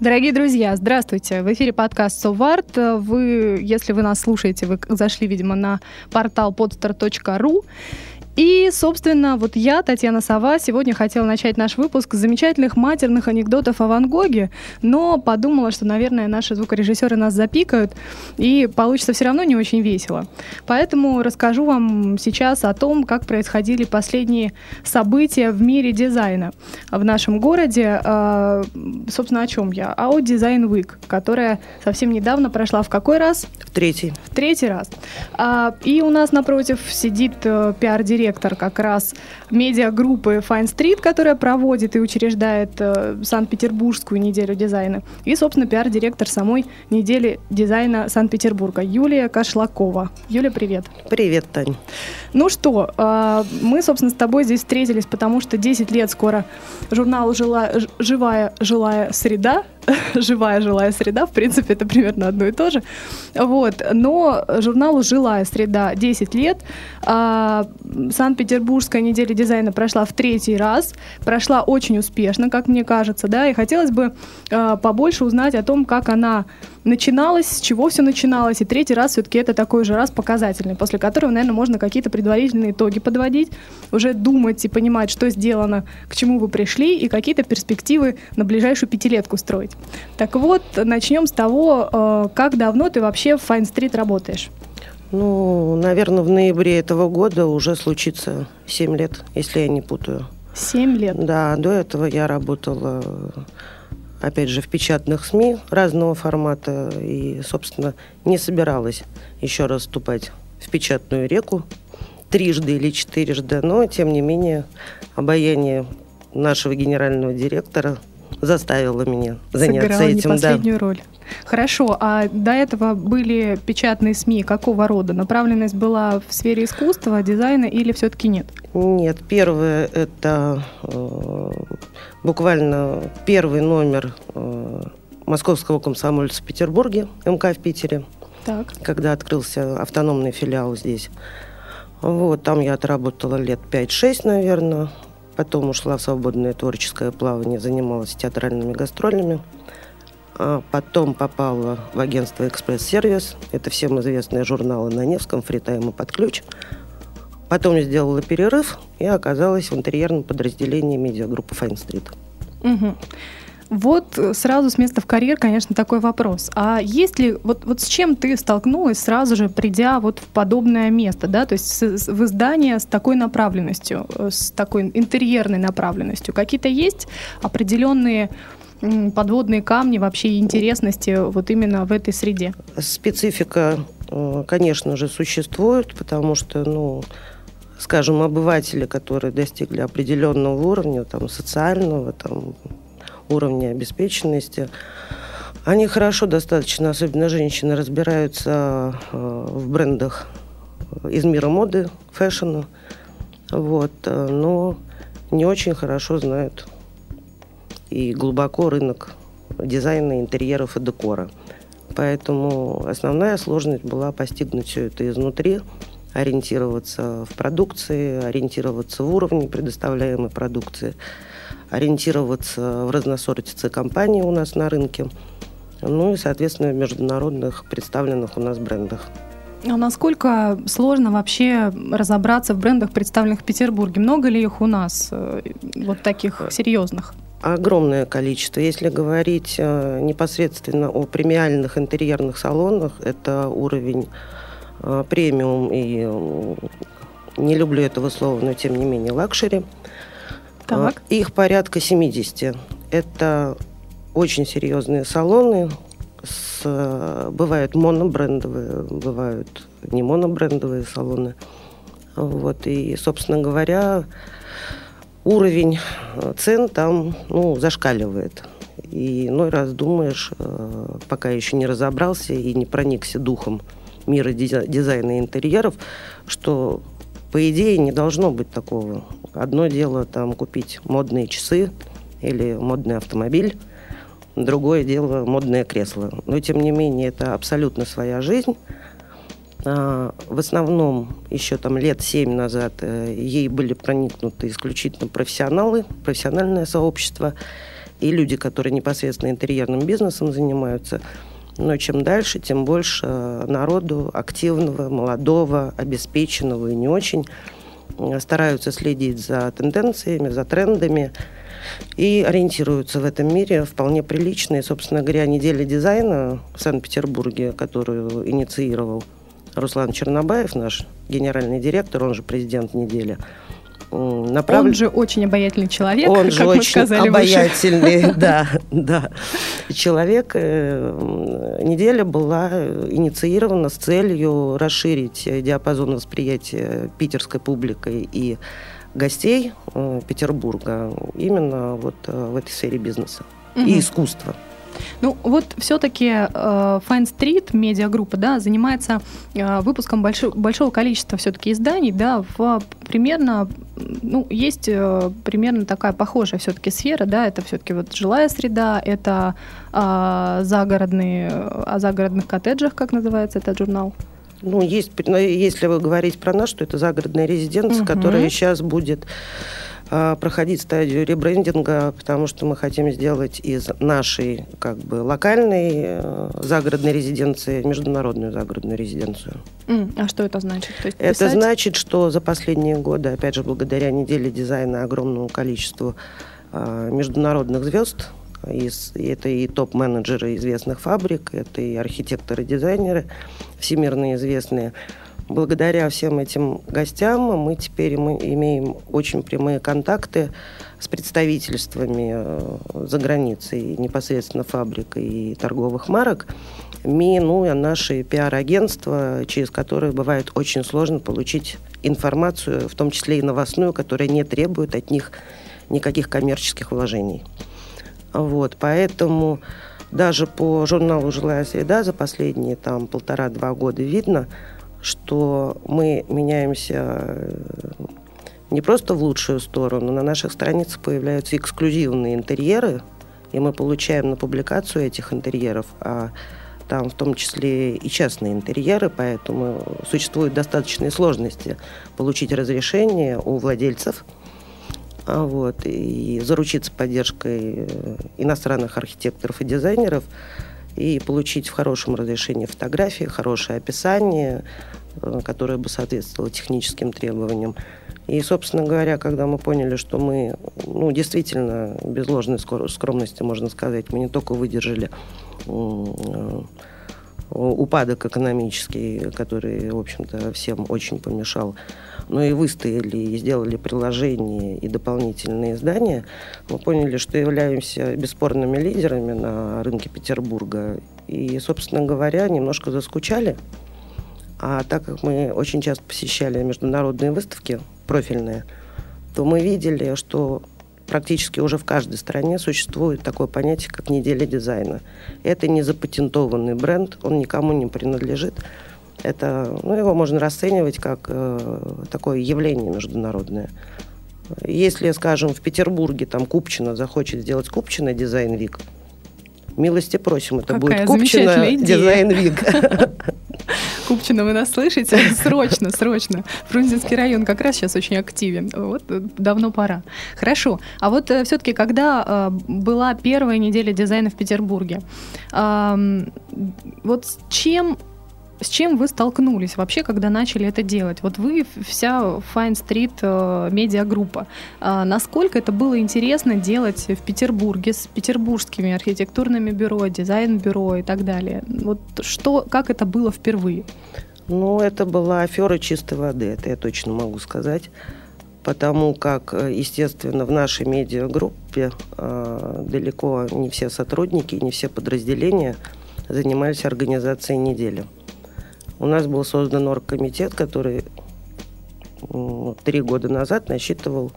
Дорогие друзья, здравствуйте. В эфире подкаст «Соварт». Вы, если вы нас слушаете, вы зашли, видимо, на портал podstar.ru. И, собственно, вот я, Татьяна Сова, сегодня хотела начать наш выпуск с замечательных матерных анекдотов о Ван Гоге, но подумала, что, наверное, наши звукорежиссеры нас запикают, и получится все равно не очень весело. Поэтому расскажу вам сейчас о том, как происходили последние события в мире дизайна в нашем городе. А, собственно, о чем я? О Design Week, которая совсем недавно прошла в какой раз? В третий. В третий раз. А, и у нас напротив сидит э, пиар-директор директор как раз медиагруппы Fine Street, которая проводит и учреждает э, Санкт-Петербургскую неделю дизайна. И, собственно, пиар-директор самой недели дизайна Санкт-Петербурга Юлия Кашлакова. Юля, привет. Привет, Тань. Ну что, э, мы, собственно, с тобой здесь встретились, потому что 10 лет скоро журналу «Жила, «Живая жилая среда» живая жилая среда, в принципе, это примерно одно и то же. Вот. Но журналу «Жилая среда» 10 лет. А, Санкт-Петербургская неделя дизайна прошла в третий раз. Прошла очень успешно, как мне кажется, да, и хотелось бы а, побольше узнать о том, как она начиналось, с чего все начиналось, и третий раз все-таки это такой же раз показательный, после которого, наверное, можно какие-то предварительные итоги подводить, уже думать и понимать, что сделано, к чему вы пришли, и какие-то перспективы на ближайшую пятилетку строить. Так вот, начнем с того, э, как давно ты вообще в Fine Street работаешь? Ну, наверное, в ноябре этого года уже случится 7 лет, если я не путаю. 7 лет? Да, до этого я работала опять же, в печатных СМИ разного формата и, собственно, не собиралась еще раз вступать в печатную реку трижды или четырежды, но, тем не менее, обаяние нашего генерального директора заставило меня заняться Сыграла этим. Не последнюю да. роль. Хорошо, а до этого были печатные СМИ какого рода? Направленность была в сфере искусства, дизайна или все-таки нет? Нет, первое это э, буквально первый номер э, Московского комсомольца в Петербурге, МК в Питере, так. когда открылся автономный филиал здесь. Вот, там я отработала лет 5-6, наверное. Потом ушла в свободное творческое плавание, занималась театральными гастролями. А потом попала в агентство «Экспресс-сервис». Это всем известные журналы на Невском, «Free Time» и «Под ключ». Потом сделала перерыв и оказалась в интерьерном подразделении медиагруппы «Fine Street». Угу. Вот сразу с места в карьер, конечно, такой вопрос. А есть ли, вот, вот с чем ты столкнулась сразу же, придя вот в подобное место, да, то есть с, в издание с такой направленностью, э, с такой интерьерной направленностью? Какие-то есть определенные подводные камни вообще интересности вот именно в этой среде? Специфика, э, конечно же, существует, потому что, ну, скажем, обыватели, которые достигли определенного уровня, там, социального, там, уровня обеспеченности, они хорошо достаточно, особенно женщины, разбираются э, в брендах из мира моды, фэшена, вот, э, но не очень хорошо знают и глубоко рынок дизайна, интерьеров и декора. Поэтому основная сложность была постигнуть все это изнутри, ориентироваться в продукции, ориентироваться в уровне предоставляемой продукции, ориентироваться в разносортице компаний у нас на рынке, ну и, соответственно, в международных представленных у нас брендах. А насколько сложно вообще разобраться в брендах, представленных в Петербурге? Много ли их у нас, э, вот таких серьезных? Огромное количество. Если говорить э, непосредственно о премиальных интерьерных салонах, это уровень э, премиум и э, не люблю этого слова, но тем не менее luxury. Так. Их порядка 70. Это очень серьезные салоны. С, бывают монобрендовые, бывают не монобрендовые салоны. Вот, и, собственно говоря, уровень э, цен там ну, зашкаливает. И иной раз думаешь, э, пока еще не разобрался и не проникся духом мира дизайна интерьеров, что по идее не должно быть такого. Одно дело там купить модные часы или модный автомобиль, другое дело модное кресло. Но тем не менее это абсолютно своя жизнь. А, в основном еще там лет семь назад э, ей были проникнуты исключительно профессионалы, профессиональное сообщество и люди, которые непосредственно интерьерным бизнесом занимаются. Но чем дальше, тем больше народу активного, молодого, обеспеченного и не очень стараются следить за тенденциями, за трендами и ориентируются в этом мире вполне прилично. И, собственно говоря, неделя дизайна в Санкт-Петербурге, которую инициировал Руслан Чернобаев, наш генеральный директор, он же президент недели, направлен... Он же очень обаятельный человек, Он же очень обаятельный, выше. да, да. Человек. Э, неделя была инициирована с целью расширить диапазон восприятия питерской публикой и гостей э, Петербурга именно вот э, в этой сфере бизнеса угу. и искусства. Ну, вот все-таки э, Fine Street, медиагруппа, да, занимается э, выпуском большого, большого количества все-таки изданий, да, в примерно, ну, есть э, примерно такая похожая все-таки сфера, да, это все-таки вот жилая среда, это э, загородные, о загородных коттеджах, как называется этот журнал? Ну, есть, если вы говорить про нас, что это загородная резиденция, угу. которая сейчас будет проходить стадию ребрендинга, потому что мы хотим сделать из нашей как бы локальной э, загородной резиденции международную загородную резиденцию. Mm, а что это значит? То есть это значит, что за последние годы, опять же, благодаря неделе дизайна огромному количеству э, международных звезд, из, это и топ-менеджеры известных фабрик, это и архитекторы, дизайнеры, всемирно известные, благодаря всем этим гостям мы теперь мы имеем очень прямые контакты с представительствами э, за границей, непосредственно фабрик и торговых марок, минуя наши пиар-агентства, через которые бывает очень сложно получить информацию, в том числе и новостную, которая не требует от них никаких коммерческих вложений. Вот, поэтому даже по журналу «Жилая среда» за последние там полтора-два года видно, что мы меняемся э, не просто в лучшую сторону, на наших страницах появляются эксклюзивные интерьеры, и мы получаем на публикацию этих интерьеров, а там в том числе и частные интерьеры, поэтому существуют достаточные сложности получить разрешение у владельцев а вот, и заручиться поддержкой э, иностранных архитекторов и дизайнеров – и получить в хорошем разрешении фотографии, хорошее описание, э, которое бы соответствовало техническим требованиям. И, собственно говоря, когда мы поняли, что мы, ну, действительно, без ложной скромности, можно сказать, мы не только выдержали э, упадок экономический, который, в общем-то, всем очень помешал, но и выстояли, и сделали приложения и дополнительные издания, мы поняли, что являемся бесспорными лидерами на рынке Петербурга. И, собственно говоря, немножко заскучали. А так как мы очень часто посещали международные выставки профильные, то мы видели, что практически уже в каждой стране существует такое понятие, как неделя дизайна. Это не запатентованный бренд, он никому не принадлежит. Это, ну, его можно расценивать как э, такое явление международное. Если, скажем, в Петербурге там Купчино захочет сделать Купчино дизайн Вик, милости просим, это Какая будет Купчино дизайн Вик. Купчино, вы нас слышите? Срочно, срочно. Фрунзенский район как раз сейчас очень активен. Вот э, давно пора. Хорошо. А вот э, все-таки, когда э, была первая неделя дизайна в Петербурге, э, вот с чем с чем вы столкнулись вообще, когда начали это делать? Вот вы вся Fine Street э, медиагруппа. Э, насколько это было интересно делать в Петербурге с петербургскими архитектурными бюро, дизайн-бюро и так далее? Вот что, как это было впервые? Ну, это была афера чистой воды, это я точно могу сказать. Потому как, э, естественно, в нашей медиагруппе э, далеко не все сотрудники, не все подразделения занимались организацией недели. У нас был создан оргкомитет, который три года назад насчитывал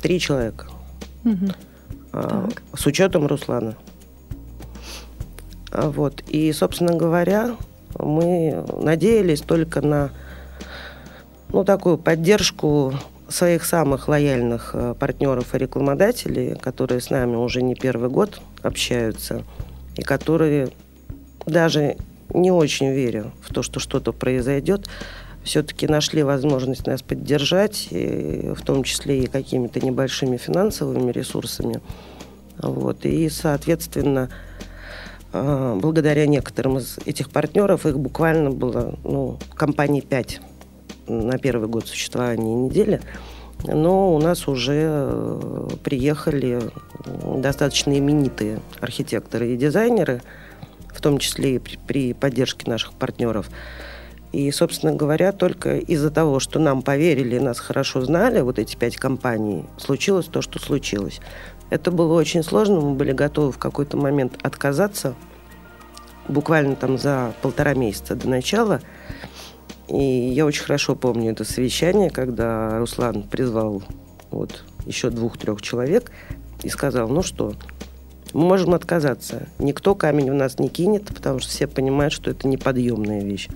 три человека. Угу. А, с учетом Руслана. А, вот. И, собственно говоря, мы надеялись только на ну, такую поддержку своих самых лояльных э, партнеров и рекламодателей, которые с нами уже не первый год общаются, и которые даже не очень веря в то, что что-то произойдет, все-таки нашли возможность нас поддержать, и в том числе и какими-то небольшими финансовыми ресурсами. Вот. И, соответственно, э, благодаря некоторым из этих партнеров, их буквально было ну, компаний 5 на первый год существования недели, но у нас уже э, приехали достаточно именитые архитекторы и дизайнеры, в том числе и при, при поддержке наших партнеров. И, собственно говоря, только из-за того, что нам поверили нас хорошо знали, вот эти пять компаний, случилось то, что случилось. Это было очень сложно, мы были готовы в какой-то момент отказаться, буквально там за полтора месяца до начала – и я очень хорошо помню это совещание, когда Руслан призвал вот еще двух-трех человек и сказал, ну что, мы можем отказаться. Никто камень у нас не кинет, потому что все понимают, что это неподъемная вещь.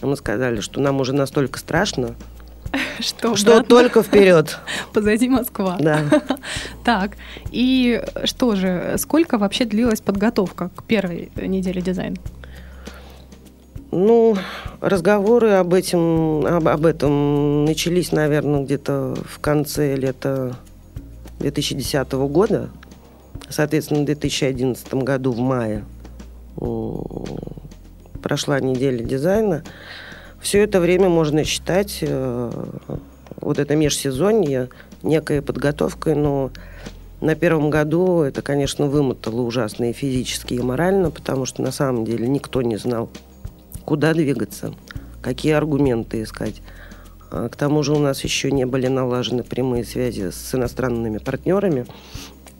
А мы сказали, что нам уже настолько страшно, что, что только вперед. Позади Москва. Да. Так, и что же, сколько вообще длилась подготовка к первой неделе дизайна? Ну, разговоры об, этим, об, об этом начались, наверное, где-то в конце лета 2010 года. Соответственно, в 2011 году в мае прошла неделя дизайна. Все это время можно считать э, вот это межсезонье некой подготовкой, но на первом году это, конечно, вымотало ужасно и физически, и морально, потому что на самом деле никто не знал, куда двигаться, какие аргументы искать. А, к тому же у нас еще не были налажены прямые связи с иностранными партнерами,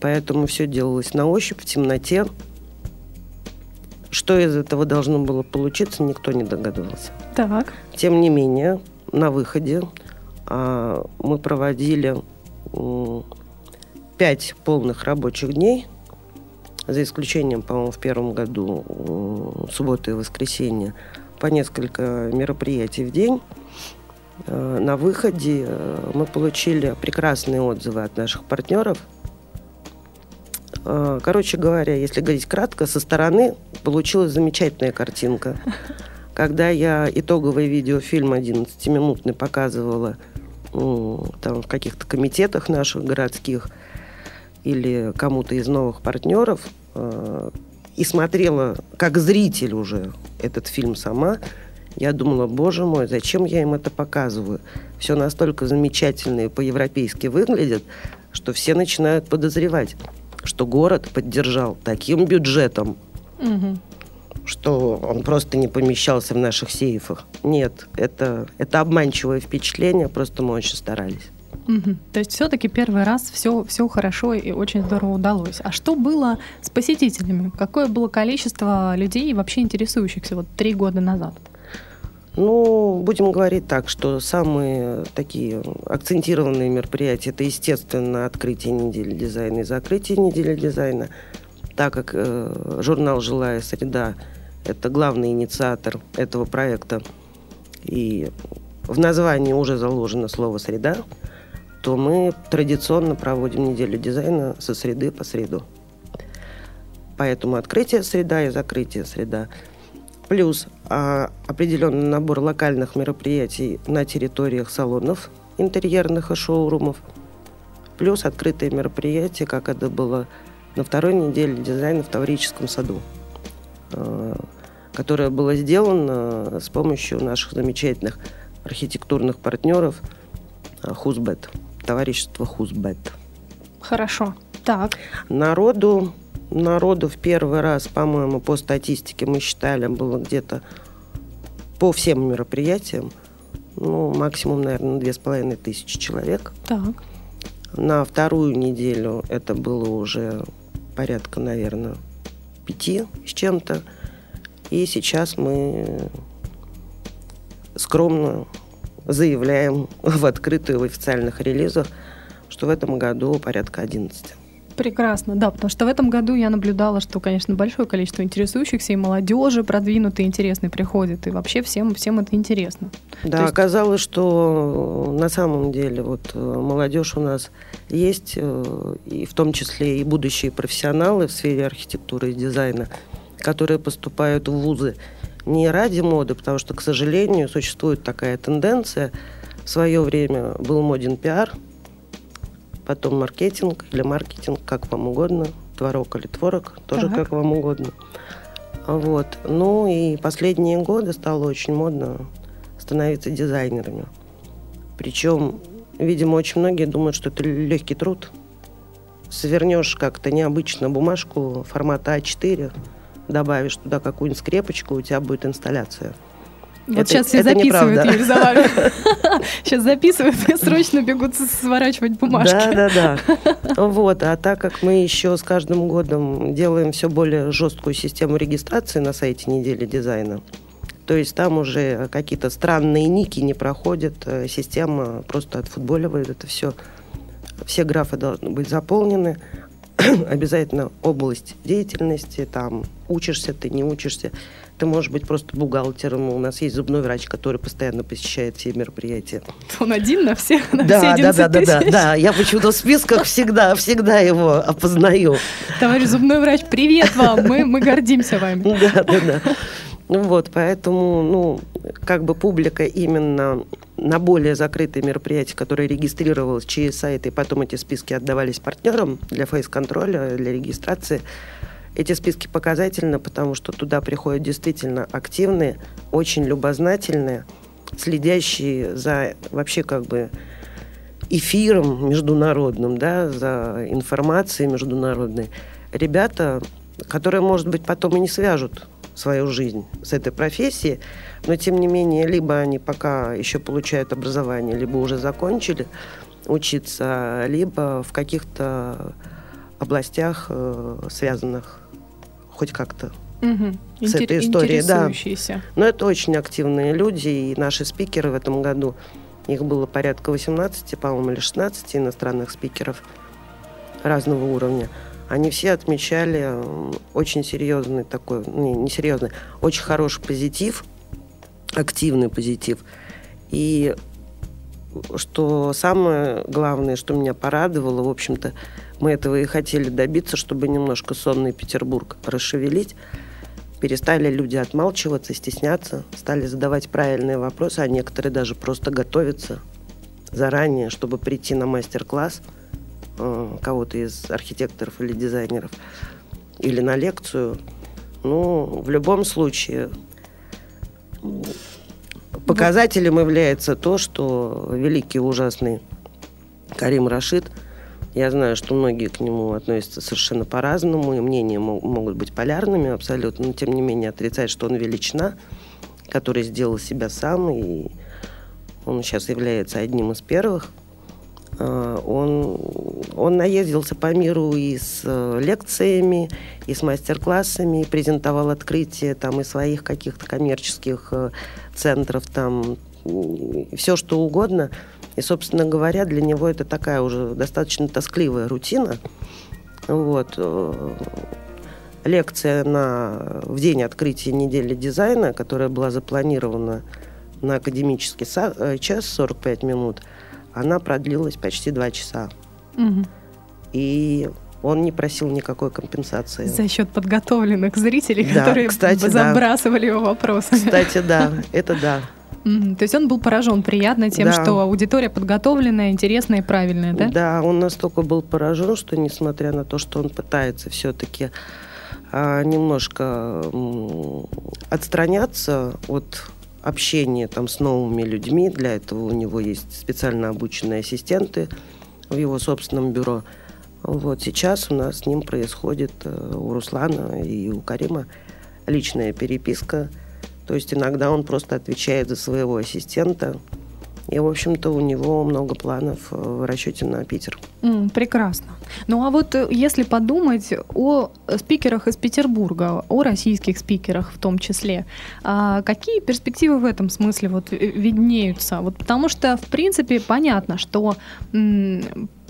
поэтому все делалось на ощупь, в темноте. Что из этого должно было получиться, никто не догадывался. Так. Тем не менее, на выходе а, мы проводили пять полных рабочих дней, за исключением, по-моему, в первом году субботы и воскресенье, по несколько мероприятий в день. Э, на выходе э, мы получили прекрасные отзывы от наших партнеров. Э, короче говоря, если говорить кратко, со стороны получилась замечательная картинка. Когда я итоговый видеофильм 11-минутный показывала там, в каких-то комитетах наших городских или кому-то из новых партнеров, и смотрела как зритель уже этот фильм сама, я думала, боже мой, зачем я им это показываю? Все настолько замечательно и по-европейски выглядит, что все начинают подозревать, что город поддержал таким бюджетом, угу. что он просто не помещался в наших сейфах. Нет, это, это обманчивое впечатление, просто мы очень старались. Угу. То есть все-таки первый раз все, все хорошо и очень здорово удалось. А что было с посетителями? Какое было количество людей вообще интересующихся вот три года назад? Ну, будем говорить так, что самые такие акцентированные мероприятия это, естественно, открытие недели дизайна и закрытие недели дизайна, так как э, журнал «Жилая среда» это главный инициатор этого проекта. И в названии уже заложено слово «среда», то мы традиционно проводим неделю дизайна со среды по среду. Поэтому открытие среда и закрытие среда. Плюс а, определенный набор локальных мероприятий на территориях салонов интерьерных и шоурумов. Плюс открытые мероприятия, как это было на второй неделе дизайна в Таврическом саду, а, которое было сделано с помощью наших замечательных архитектурных партнеров Хузбет товарищество Хузбет. Хорошо. Так. Народу, народу в первый раз, по-моему, по статистике мы считали, было где-то по всем мероприятиям, ну, максимум, наверное, две с половиной тысячи человек. Так. На вторую неделю это было уже порядка, наверное, пяти с чем-то. И сейчас мы скромно заявляем в открытую, в официальных релизах, что в этом году порядка 11. Прекрасно, да, потому что в этом году я наблюдала, что, конечно, большое количество интересующихся и молодежи продвинутые, интересные приходят, и вообще всем, всем это интересно. Да, есть... оказалось, что на самом деле вот э, молодежь у нас есть, э, и в том числе и будущие профессионалы в сфере архитектуры и дизайна, которые поступают в вузы не ради моды, потому что, к сожалению, существует такая тенденция. В свое время был моден пиар – потом маркетинг или маркетинг, как вам угодно, творог или творог, тоже так. как вам угодно. Вот. Ну и последние годы стало очень модно становиться дизайнерами. Причем, видимо, очень многие думают, что это легкий труд. Свернешь как-то необычно бумажку формата А4, добавишь туда какую-нибудь скрепочку, у тебя будет инсталляция – вот это, сейчас все это записывают, Юрий, за вами. Сейчас записывают и срочно бегут сворачивать бумажки. Да, да, да. Вот, а так как мы еще с каждым годом делаем все более жесткую систему регистрации на сайте недели дизайна, то есть там уже какие-то странные ники не проходят, э, система просто отфутболивает это все. Все графы должны быть заполнены, обязательно область деятельности, там учишься ты, не учишься. Ты можешь быть просто бухгалтером. У нас есть зубной врач, который постоянно посещает все мероприятия. Он один на всех, на да, все да, да, да, да, да. Я почему-то в списках всегда, всегда его опознаю. Товарищ зубной врач, привет вам, мы, мы гордимся вами. Да, да, да. Ну вот, поэтому, ну, как бы публика именно на более закрытые мероприятия, которые регистрировалась через сайт, и потом эти списки отдавались партнерам для фейс-контроля, для регистрации, эти списки показательны, потому что туда приходят действительно активные, очень любознательные, следящие за вообще как бы эфиром международным, да, за информацией международной. Ребята, которые, может быть, потом и не свяжут свою жизнь с этой профессией, но тем не менее, либо они пока еще получают образование, либо уже закончили учиться, либо в каких-то областях, э, связанных хоть как-то угу. с Интер- этой историей. Да. Но это очень активные люди, и наши спикеры в этом году, их было порядка 18, по-моему, или 16 иностранных спикеров разного уровня. Они все отмечали очень серьезный такой, не, не серьезный, очень хороший позитив, активный позитив. И что самое главное, что меня порадовало, в общем-то, мы этого и хотели добиться, чтобы немножко сонный Петербург расшевелить. Перестали люди отмалчиваться, стесняться, стали задавать правильные вопросы, а некоторые даже просто готовятся заранее, чтобы прийти на мастер-класс э, кого-то из архитекторов или дизайнеров или на лекцию. Ну, в любом случае, показателем является то, что великий ужасный Карим Рашид – я знаю, что многие к нему относятся совершенно по-разному, и мнения могут быть полярными абсолютно, но тем не менее отрицать, что он величина, который сделал себя сам, и он сейчас является одним из первых. А, он, он наездился по миру и с э, лекциями, и с мастер-классами, и презентовал открытие там и своих каких-то коммерческих э, центров, там все что угодно – и, собственно говоря, для него это такая уже достаточно тоскливая рутина. Вот. Э, лекция на, в день открытия недели дизайна, которая была запланирована на академический э, час 45 минут, она продлилась почти два часа. Угу. И он не просил никакой компенсации. За счет подготовленных зрителей, да, которые кстати, забрасывали да. его вопросами. Кстати, да, это да. Mm-hmm. То есть он был поражен приятно тем, да. что аудитория подготовленная, интересная и правильная, да? Да, он настолько был поражен, что несмотря на то, что он пытается все-таки а, немножко м, отстраняться от общения там с новыми людьми, для этого у него есть специально обученные ассистенты в его собственном бюро. Вот сейчас у нас с ним происходит э, у Руслана и у Карима личная переписка – то есть иногда он просто отвечает за своего ассистента. И, в общем-то, у него много планов э, в расчете на Питер. Mm, прекрасно. Ну а вот э, если подумать о спикерах из Петербурга, о российских спикерах в том числе, а какие перспективы в этом смысле вот виднеются? Вот потому что, в принципе, понятно, что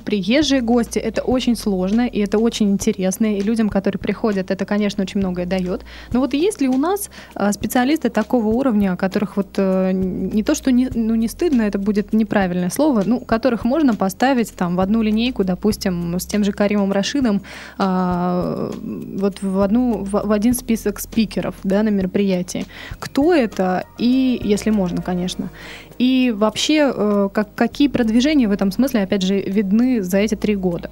приезжие гости. Это очень сложно, и это очень интересно, и людям, которые приходят, это, конечно, очень многое дает. Но вот есть ли у нас э, специалисты такого уровня, которых вот э, не то, что не, ну, не стыдно, это будет неправильное слово, ну, которых можно поставить там в одну линейку, допустим, с тем же Каримом Рашидом, э, вот в, одну, в, в один список спикеров да, на мероприятии. Кто это? И, если можно, конечно. И вообще, э, как, какие продвижения в этом смысле, опять же, видны за эти три года?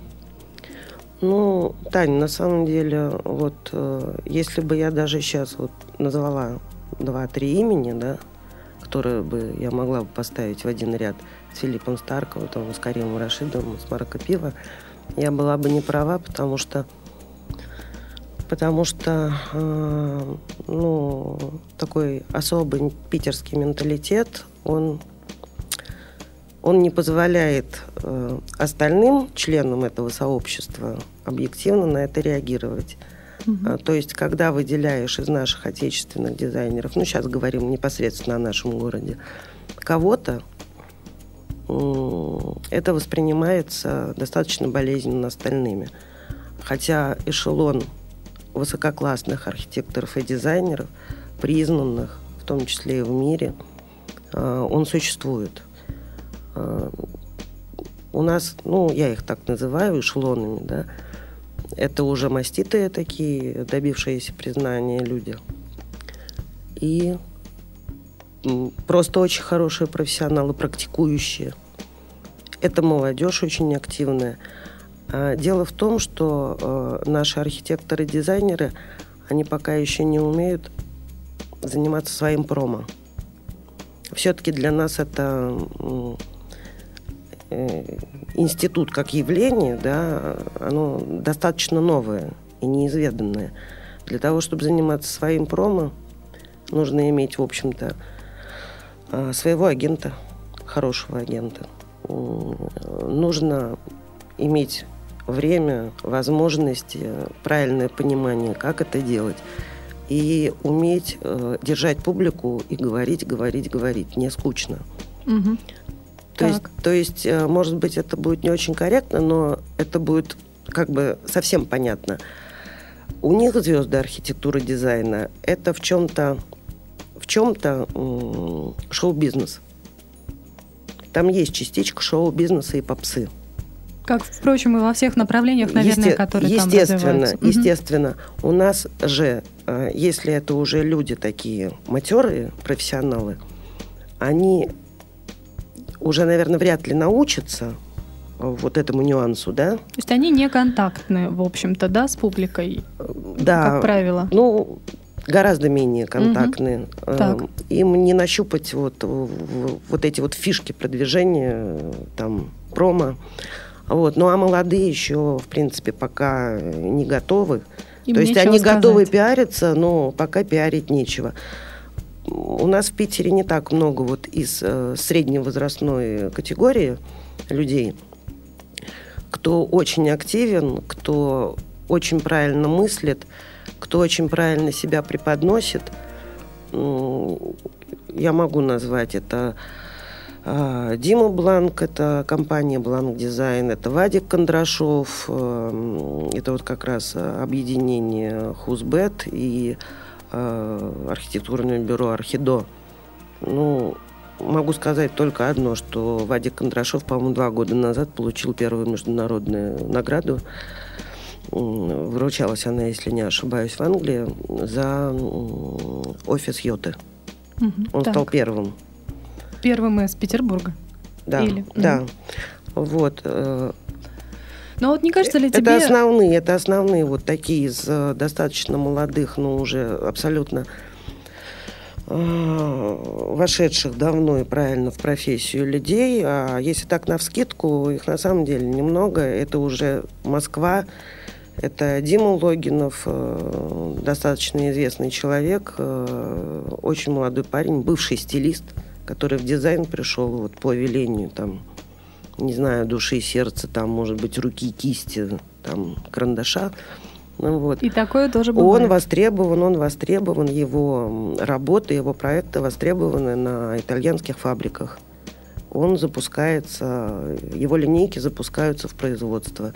Ну, Таня, на самом деле, вот э, если бы я даже сейчас вот назвала два-три имени, да, которые бы я могла бы поставить в один ряд с Филиппом Старковым, там, с Каримом Рашидом, с Марко Пиво, я была бы не права, потому что потому что э, ну, такой особый питерский менталитет, он, он не позволяет э, остальным членам этого сообщества объективно на это реагировать. Угу. То есть, когда выделяешь из наших отечественных дизайнеров, ну, сейчас говорим непосредственно о нашем городе, кого-то, это воспринимается достаточно болезненно остальными. Хотя эшелон высококлассных архитекторов и дизайнеров, признанных, в том числе и в мире, а, он существует. А, у нас, ну, я их так называю, эшелонами, да, это уже маститые такие, добившиеся признания люди. И просто очень хорошие профессионалы, практикующие. Это молодежь очень активная. А, дело в том, что э, наши архитекторы-дизайнеры, они пока еще не умеют заниматься своим промо. Все-таки для нас это э, институт как явление, да, оно достаточно новое и неизведанное. Для того, чтобы заниматься своим промо, нужно иметь, в общем-то, э, своего агента, хорошего агента. Нужно иметь время, возможности, правильное понимание, как это делать. И уметь э, держать публику и говорить, говорить, говорить. Не скучно. Угу. То, есть, то есть, э, может быть, это будет не очень корректно, но это будет как бы совсем понятно. У них звезды архитектуры дизайна это в чем-то в чем-то шоу-бизнес. Там есть частичка шоу-бизнеса и попсы. Как, впрочем, и во всех направлениях, наверное, Есте- которые там Естественно, естественно. У нас же, э, если это уже люди такие матерые, профессионалы, они уже, наверное, вряд ли научатся вот этому нюансу, да? То есть они не контактны, в общем-то, да, с публикой, да, как правило? Ну, гораздо менее контактны. Угу. Так. Им не нащупать вот, вот эти вот фишки продвижения, там, промо. Вот. Ну а молодые еще, в принципе, пока не готовы. Им То есть они сказать. готовы пиариться, но пока пиарить нечего. У нас в Питере не так много вот из э, средней возрастной категории людей, кто очень активен, кто очень правильно мыслит, кто очень правильно себя преподносит. Я могу назвать это Дима Бланк, это компания Бланк Дизайн, это Вадик Кондрашов, э, это вот как раз объединение Хузбет и э, архитектурное бюро Архидо. Ну, могу сказать только одно, что Вадик Кондрашов, по-моему, два года назад получил первую международную награду. Вручалась она, если не ошибаюсь, в Англии за офис Йоты. Угу, Он так. стал первым первым из Петербурга. Да, Или? да. Mm. Вот. Э, но вот не кажется ли это тебе... Это основные, это основные вот такие из э, достаточно молодых, но уже абсолютно э, вошедших давно и правильно в профессию людей. А если так на вскидку, их на самом деле немного. Это уже Москва, это Дима Логинов, достаточно известный человек, очень молодой парень, бывший стилист – который в дизайн пришел вот по велению там, не знаю, души, сердца, там, может быть, руки, кисти, там, карандаша. Ну, вот. И такое тоже бывает. Он востребован, он востребован, его работы, его проекты востребованы на итальянских фабриках. он запускается, его линейки запускаются в производство.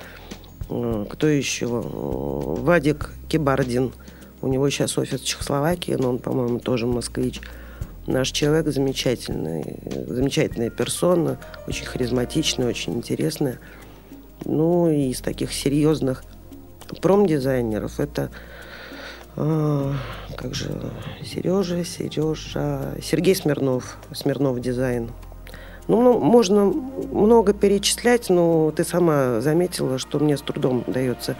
Э, кто еще? Вадик Кибардин. У него сейчас офис в Чехословакии, но он, по-моему, тоже москвич. Наш человек замечательный, замечательная персона, очень харизматичная, очень интересная. Ну и из таких серьезных промдизайнеров это а, как же Сережа, Сережа, Сергей Смирнов, Смирнов дизайн. Ну, ну, можно много перечислять, но ты сама заметила, что мне с трудом дается.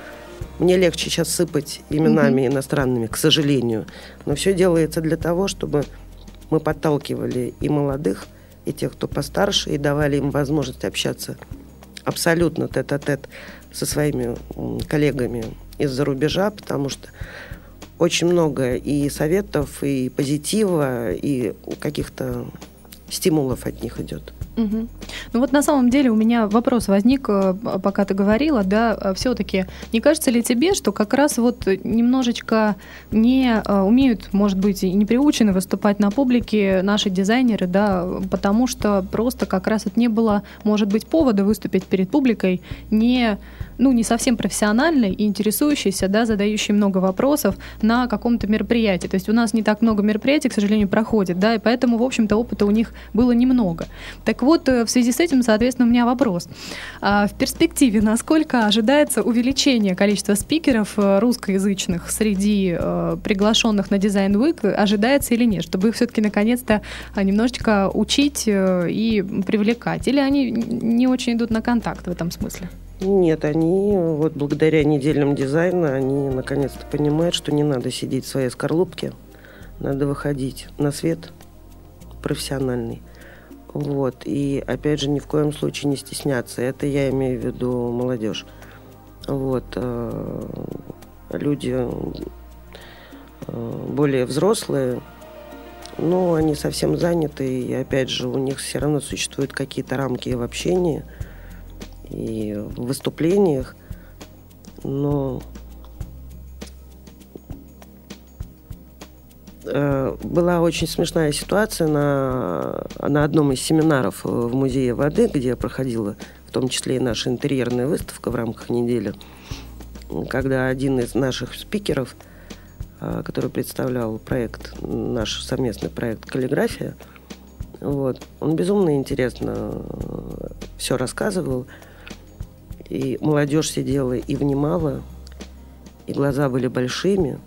Мне легче сейчас сыпать именами mm-hmm. иностранными, к сожалению. Но все делается для того, чтобы мы подталкивали и молодых, и тех, кто постарше, и давали им возможность общаться абсолютно тет-а-тет со своими коллегами из-за рубежа, потому что очень много и советов, и позитива, и каких-то стимулов от них идет. Угу. Ну вот на самом деле у меня вопрос возник, э, пока ты говорила, да, э, все-таки не кажется ли тебе, что как раз вот немножечко не э, умеют, может быть, и не приучены выступать на публике наши дизайнеры, да, потому что просто как раз это не было, может быть, повода выступить перед публикой не ну, не совсем профессиональный и интересующийся, да, задающий много вопросов на каком-то мероприятии. То есть у нас не так много мероприятий, к сожалению, проходит, да, и поэтому, в общем-то, опыта у них было немного. Так вот, э, в связи с этим, соответственно, у меня вопрос. А в перспективе, насколько ожидается увеличение количества спикеров э, русскоязычных среди э, приглашенных на Design Week, ожидается или нет, чтобы их все-таки наконец-то немножечко учить и привлекать? Или они не очень идут на контакт в этом смысле? Нет, они вот благодаря недельным дизайну, они наконец-то понимают, что не надо сидеть в своей скорлупке, надо выходить на свет профессиональный. Вот. И опять же, ни в коем случае не стесняться. Это я имею в виду молодежь. Вот. Э, люди э, более взрослые, но они совсем заняты, и опять же, у них все равно существуют какие-то рамки в общении – и в выступлениях, но э, была очень смешная ситуация на, на одном из семинаров в Музее воды, где проходила в том числе и наша интерьерная выставка в рамках недели, когда один из наших спикеров, э, который представлял проект, наш совместный проект «Каллиграфия», вот, он безумно интересно э, все рассказывал, и молодежь сидела и внимала, и глаза были большими.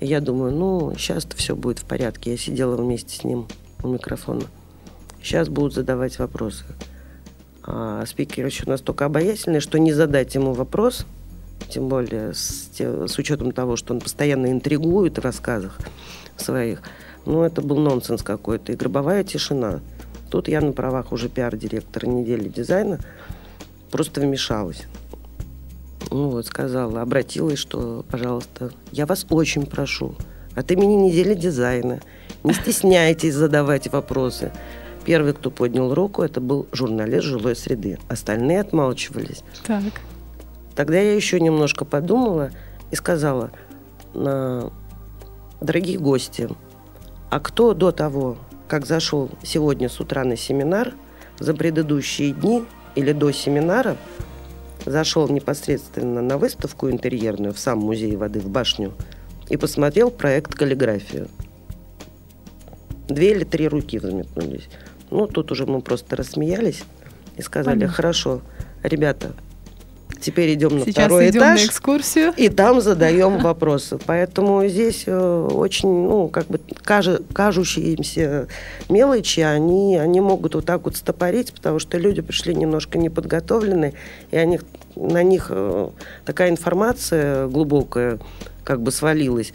И я думаю, ну, сейчас-то все будет в порядке. Я сидела вместе с ним у микрофона. Сейчас будут задавать вопросы. А спикер еще настолько обаятельный, что не задать ему вопрос, тем более с, с учетом того, что он постоянно интригует в рассказах своих, ну, это был нонсенс какой-то. И гробовая тишина. Тут я на правах уже пиар-директора недели дизайна – просто вмешалась. Ну вот, сказала, обратилась, что, пожалуйста, я вас очень прошу, от имени недели дизайна, не стесняйтесь задавать вопросы. Первый, кто поднял руку, это был журналист жилой среды. Остальные отмалчивались. Так. Тогда я еще немножко подумала и сказала, дорогие гости, а кто до того, как зашел сегодня с утра на семинар, за предыдущие дни или до семинара зашел непосредственно на выставку интерьерную в сам музей воды в башню и посмотрел проект «Каллиграфию». Две или три руки взметнулись. Ну, тут уже мы просто рассмеялись и сказали, Понятно. хорошо, ребята, Теперь идем на Сейчас второй идем этаж. на экскурсию. И там задаем вопросы. Поэтому здесь э, очень, ну, как бы кажу, кажущиеся мелочи, они, они могут вот так вот стопорить, потому что люди пришли немножко неподготовленные, и они, на них э, такая информация глубокая как бы свалилась,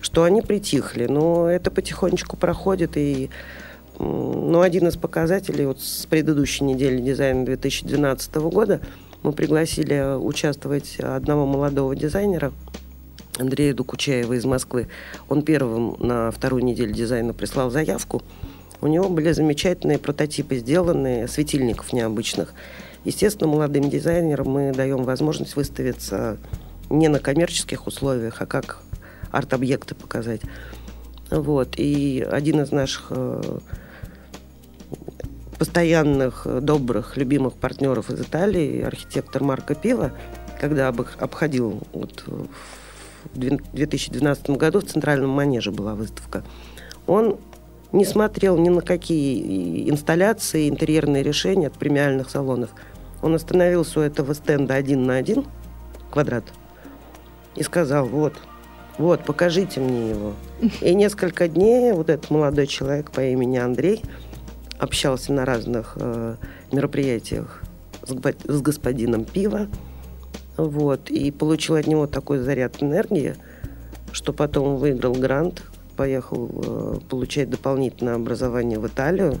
что они притихли. Но это потихонечку проходит, и ну, один из показателей вот с предыдущей недели дизайна 2012 года – мы пригласили участвовать одного молодого дизайнера, Андрея Дукучаева из Москвы. Он первым на вторую неделю дизайна прислал заявку. У него были замечательные прототипы сделанные, светильников необычных. Естественно, молодым дизайнерам мы даем возможность выставиться не на коммерческих условиях, а как арт-объекты показать. Вот. И один из наших э, постоянных, добрых, любимых партнеров из Италии, архитектор Марко Пива, когда обходил вот в 2012 году в Центральном Манеже была выставка, он не смотрел ни на какие инсталляции, интерьерные решения от премиальных салонов. Он остановился у этого стенда один на один квадрат и сказал, вот, вот, покажите мне его. И несколько дней вот этот молодой человек по имени Андрей общался на разных э, мероприятиях с, с господином Пива, вот, и получил от него такой заряд энергии, что потом выиграл грант, поехал э, получать дополнительное образование в Италию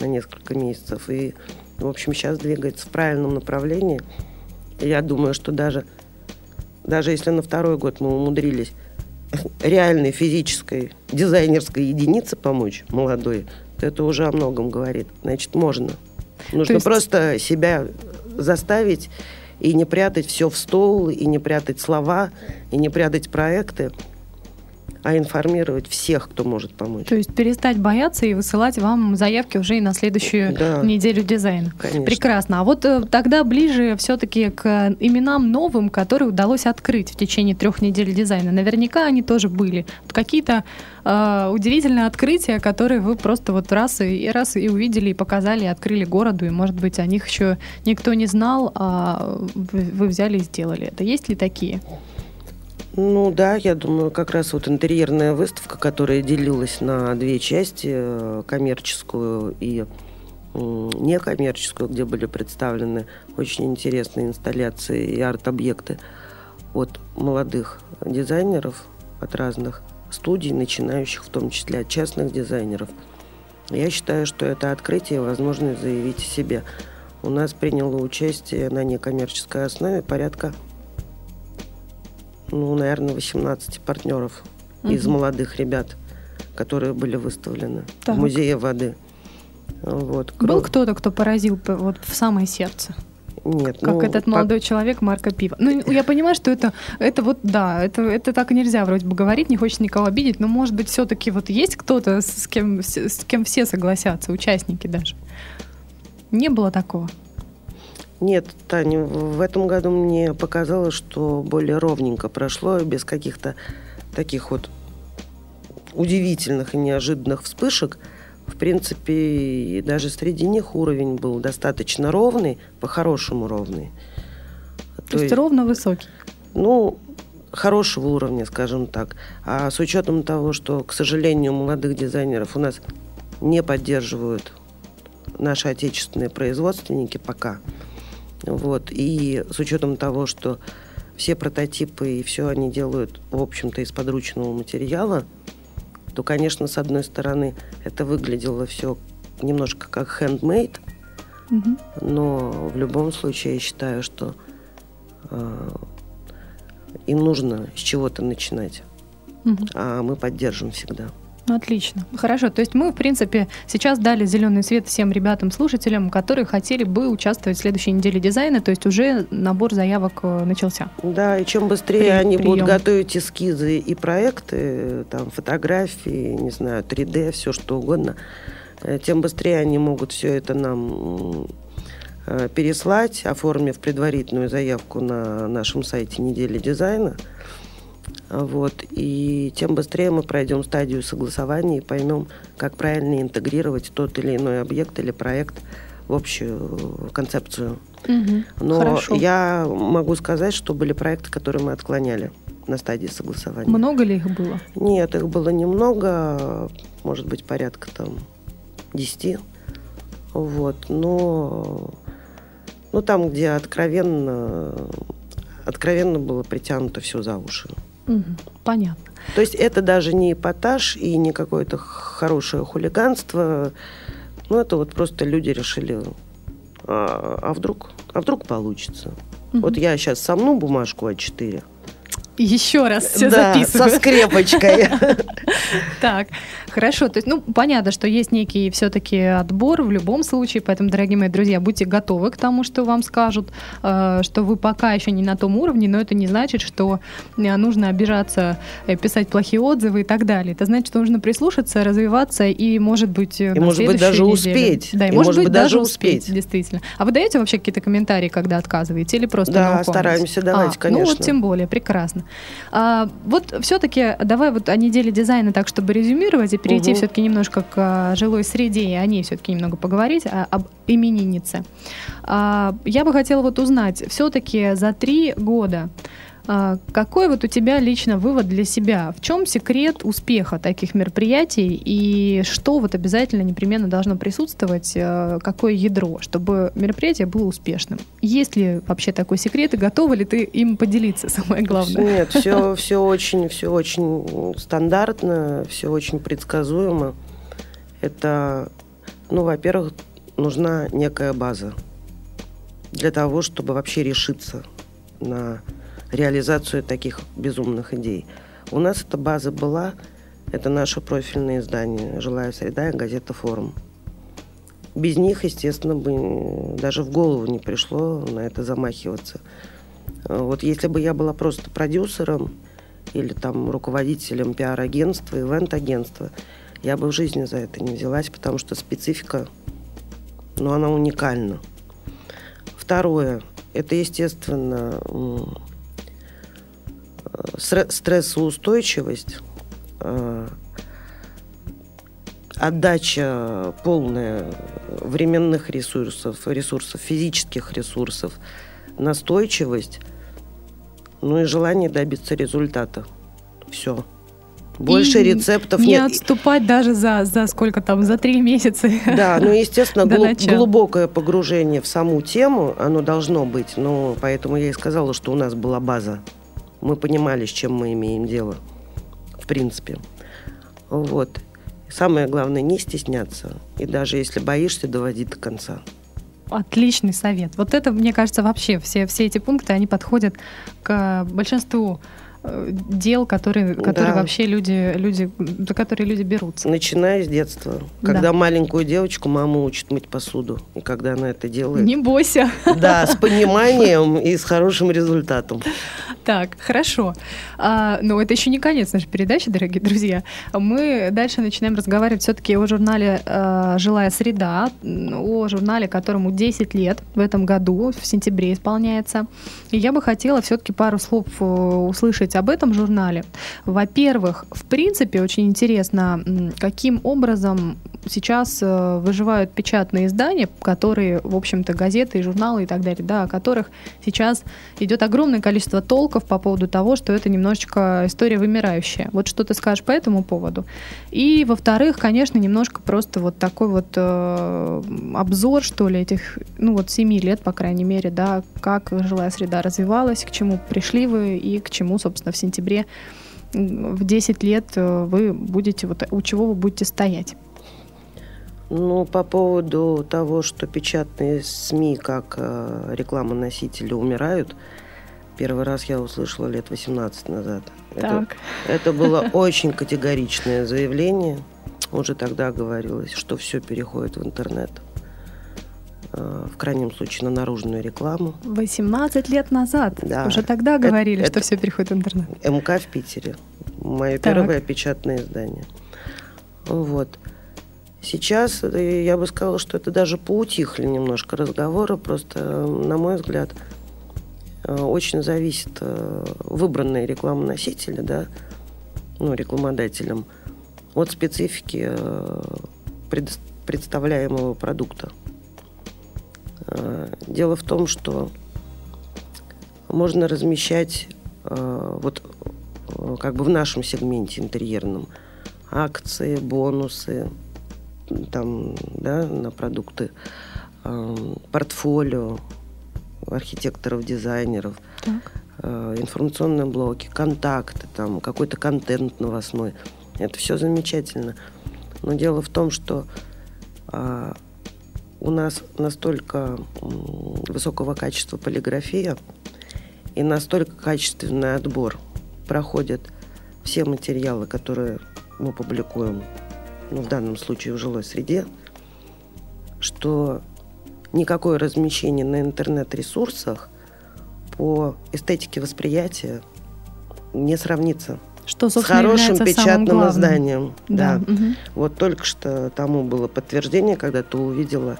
на несколько месяцев. И, в общем, сейчас двигается в правильном направлении. Я думаю, что даже, даже если на второй год мы умудрились реальной физической дизайнерской единице помочь молодой, то это уже о многом говорит. Значит, можно. Нужно есть... просто себя заставить и не прятать все в стол, и не прятать слова, и не прятать проекты, а информировать всех, кто может помочь. То есть перестать бояться и высылать вам заявки уже и на следующую да, неделю дизайна. Конечно. Прекрасно. А вот э, тогда ближе все-таки к именам новым, которые удалось открыть в течение трех недель дизайна. Наверняка они тоже были. Вот какие-то э, удивительные открытия, которые вы просто вот раз и раз и увидели, и показали, и открыли городу, и, может быть, о них еще никто не знал, а вы взяли и сделали это. Есть ли такие? Ну да, я думаю, как раз вот интерьерная выставка, которая делилась на две части, э, коммерческую и некоммерческую, где были представлены очень интересные инсталляции и арт-объекты от молодых дизайнеров, от разных студий, начинающих в том числе от частных дизайнеров. Я считаю, что это открытие возможность заявить о себе. У нас приняло участие на некоммерческой основе порядка ну, наверное, 18 партнеров угу. из молодых ребят, которые были выставлены так. в музее воды. Вот. Был кто-то, кто поразил вот в самое сердце? Нет, как ну, этот молодой по... человек Марка Пива. Ну, я понимаю, что это, это вот, да, это, это так нельзя вроде бы говорить, не хочется никого обидеть, но, может быть, все-таки вот есть кто-то, с кем, с кем все согласятся, участники даже. Не было такого? Нет, Таня, в этом году мне показалось, что более ровненько прошло, без каких-то таких вот удивительных и неожиданных вспышек. В принципе, даже среди них уровень был достаточно ровный, по-хорошему ровный. То, То есть, есть ровно высокий? Ну, хорошего уровня, скажем так. А с учетом того, что, к сожалению, молодых дизайнеров у нас не поддерживают наши отечественные производственники пока – вот. И с учетом того, что все прототипы и все они делают, в общем-то, из подручного материала, то, конечно, с одной стороны, это выглядело все немножко как handmade, угу. но в любом случае я считаю, что э, им нужно с чего-то начинать, угу. а мы поддержим всегда. Отлично. Хорошо. То есть мы, в принципе, сейчас дали зеленый свет всем ребятам, слушателям, которые хотели бы участвовать в следующей неделе дизайна. То есть уже набор заявок э, начался. Да, и чем быстрее При, они прием. будут готовить эскизы и проекты, там, фотографии, не знаю, 3D, все что угодно, э, тем быстрее они могут все это нам э, переслать, оформив предварительную заявку на нашем сайте недели дизайна. Вот, и тем быстрее мы пройдем стадию согласования и поймем, как правильно интегрировать тот или иной объект или проект в общую концепцию. Угу, Но хорошо. я могу сказать, что были проекты, которые мы отклоняли на стадии согласования. Много ли их было? Нет, их было немного, может быть, порядка там 10. Вот, но ну, там, где откровенно, откровенно было притянуто все за уши. Угу, понятно. То есть это даже не эпатаж и не какое-то хорошее хулиганство. Ну, это вот просто люди решили, а, а вдруг, а вдруг получится. Угу. Вот я сейчас сомну бумажку А4. Еще раз все да, записываю. со скрепочкой. Так, хорошо. То есть, ну, понятно, что есть некий все-таки отбор в любом случае, поэтому, дорогие мои друзья, будьте готовы к тому, что вам скажут, э, что вы пока еще не на том уровне, но это не значит, что э, нужно обижаться, э, писать плохие отзывы и так далее. Это значит, что нужно прислушаться, развиваться и, может быть, и, может быть, даже неделе. успеть. Да, и, и может, быть, даже успеть, успеть, действительно. А вы даете вообще какие-то комментарии, когда отказываете, или просто Да, стараемся давать, а, конечно. Ну, вот тем более, прекрасно. А, вот все-таки давай вот о неделе дизайна так, чтобы резюмировать и перейти угу. все-таки немножко к а, жилой среде и о ней все-таки немного поговорить, а, об имениннице. А, я бы хотела вот узнать, все-таки за три года какой вот у тебя лично вывод для себя? В чем секрет успеха таких мероприятий и что вот обязательно непременно должно присутствовать, э, какое ядро, чтобы мероприятие было успешным? Есть ли вообще такой секрет и готова ли ты им поделиться, самое главное? Нет, все, все очень, все очень стандартно, все очень предсказуемо. Это, ну, во-первых, нужна некая база для того, чтобы вообще решиться на реализацию таких безумных идей. У нас эта база была, это наше профильное издание «Жилая среда» и газета «Форум». Без них, естественно, бы даже в голову не пришло на это замахиваться. Вот если бы я была просто продюсером или там руководителем пиар-агентства, ивент-агентства, я бы в жизни за это не взялась, потому что специфика, ну, она уникальна. Второе, это, естественно, стрессоустойчивость, э, отдача полная временных ресурсов, ресурсов, физических ресурсов, настойчивость, ну и желание добиться результата. Все. Больше и рецептов не нет. Не отступать даже за, за сколько там, за три месяца. Да, ну, естественно, глуб, глубокое погружение в саму тему, оно должно быть. Но поэтому я и сказала, что у нас была база мы понимали, с чем мы имеем дело, в принципе. Вот. Самое главное, не стесняться. И даже если боишься, доводить до конца. Отличный совет. Вот это, мне кажется, вообще все, все эти пункты, они подходят к большинству дел, которые, которые да. вообще люди, люди, за которые люди берутся. Начиная с детства. Когда да. маленькую девочку мама учит мыть посуду. И когда она это делает... Не бойся. Да, с пониманием и с хорошим результатом. Так, хорошо. А, но это еще не конец нашей передачи, дорогие друзья. Мы дальше начинаем разговаривать все-таки о журнале а, «Жилая среда», о журнале, которому 10 лет в этом году, в сентябре исполняется. И я бы хотела все-таки пару слов э, услышать об этом журнале. Во-первых, в принципе, очень интересно, каким образом сейчас э, выживают печатные издания, которые, в общем-то, газеты и журналы и так далее, да, о которых сейчас идет огромное количество толков по поводу того, что это немножечко история вымирающая. Вот что ты скажешь по этому поводу? И, во-вторых, конечно, немножко просто вот такой вот э, обзор, что ли, этих, ну вот, семи лет, по крайней мере, да, как жилая среда развивалась, к чему пришли вы и к чему, собственно, в сентябре в 10 лет э, вы будете, вот у чего вы будете стоять? Ну, по поводу того, что печатные СМИ как э, рекламоносители умирают, первый раз я услышала лет 18 назад. Так. Это, это было очень категоричное заявление. Уже тогда говорилось, что все переходит в интернет. Э, в крайнем случае на наружную рекламу. 18 лет назад. Да. Уже тогда говорили, это, что это все переходит в интернет. МК в Питере. Мое так. первое печатное издание. Вот. Сейчас э, я бы сказала, что это даже поутихли немножко разговоры. Просто, на мой взгляд, э, очень зависит выбранные рекламоносители, да, ну, рекламодателям, от специфики представляемого продукта. Э, дело в том, что можно размещать э, вот э, как бы в нашем сегменте интерьерном акции, бонусы там, да, на продукты, портфолио архитекторов, дизайнеров, так. информационные блоки, контакты, там какой-то контент новостной. Это все замечательно. Но дело в том, что а, у нас настолько высокого качества полиграфия и настолько качественный отбор проходят все материалы, которые мы публикуем, ну, в данном случае в жилой среде, что никакое размещение на интернет-ресурсах по эстетике восприятия не сравнится Что, с хорошим печатным изданием. Да. Да. мгм. Вот только что тому было подтверждение, когда ты увидела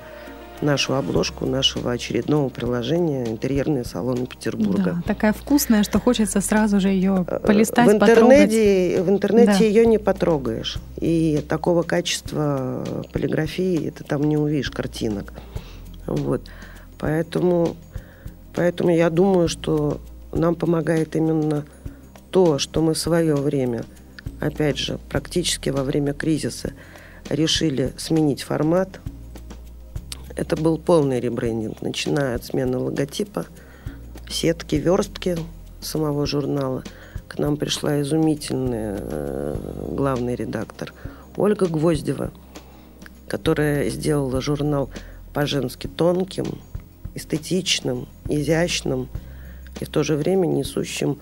нашу обложку нашего очередного приложения «Интерьерные салоны Петербурга». Да, такая вкусная, что хочется сразу же ее Э, полистать, в потрогать. интернете, в интернете Да. ее не потрогаешь. И такого качества полиграфии ты там не увидишь картинок. Вот. Поэтому, поэтому я думаю, что нам помогает именно то, что мы в свое время, опять же, практически во время кризиса решили сменить формат. Это был полный ребрендинг, начиная от смены логотипа, сетки, верстки самого журнала. К нам пришла изумительная э, главный редактор Ольга Гвоздева, которая сделала журнал по-женски тонким, эстетичным, изящным и в то же время несущим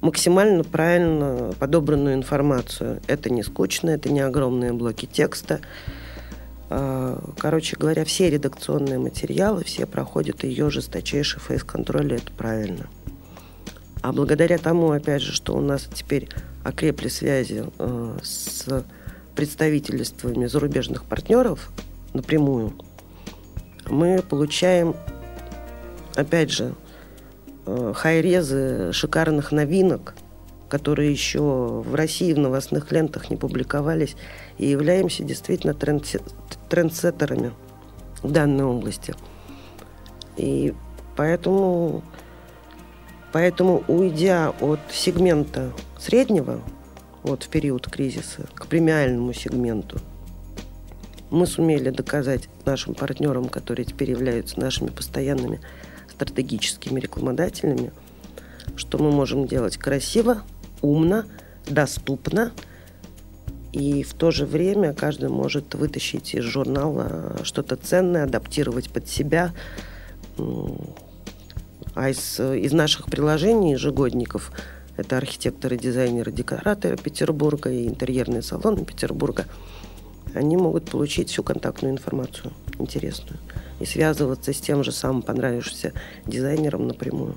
максимально правильно подобранную информацию. Это не скучно, это не огромные блоки текста. А, Короче говоря, все редакционные материалы, все проходят ее жесточайший фейс-контроль, это правильно. А благодаря тому, опять же, что у нас теперь окрепли связи э, с представительствами зарубежных партнеров напрямую, мы получаем, опять же, э, хайрезы шикарных новинок, которые еще в России в новостных лентах не публиковались, и являемся действительно трендсе- трендсеттерами в данной области. И поэтому, поэтому уйдя от сегмента среднего, вот в период кризиса, к премиальному сегменту, мы сумели доказать нашим партнерам, которые теперь являются нашими постоянными стратегическими рекламодателями, что мы можем делать красиво, умно, доступно, и в то же время каждый может вытащить из журнала что-то ценное, адаптировать под себя. А из, из наших приложений ежегодников это архитекторы, дизайнеры, декораторы Петербурга и интерьерные салоны Петербурга. Они могут получить всю контактную информацию интересную и связываться с тем же самым понравившимся дизайнером напрямую.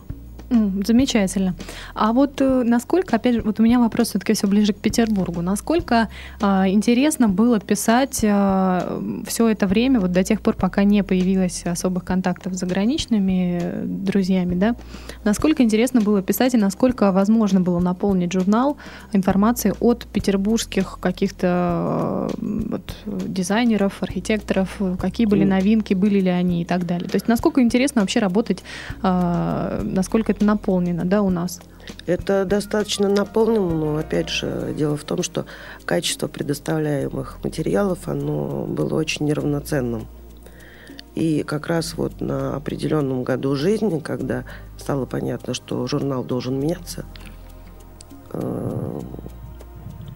Замечательно. А вот э, насколько, опять же, вот у меня вопрос все-таки все ближе к Петербургу. Насколько а, интересно было писать все это время, вот до тех пор, пока не появилось особых контактов с заграничными э, друзьями, да? Насколько интересно было писать и насколько возможно было наполнить журнал информацией от петербургских каких-то э, вот, дизайнеров, архитекторов, э, какие были новинки, были ли они и так далее. То есть насколько интересно вообще работать, а, насколько это наполнено, да, у нас? Это достаточно наполнено, но опять же дело в том, что качество предоставляемых материалов оно было очень неравноценным. И как раз вот на определенном году жизни, когда стало понятно, что журнал должен меняться, э,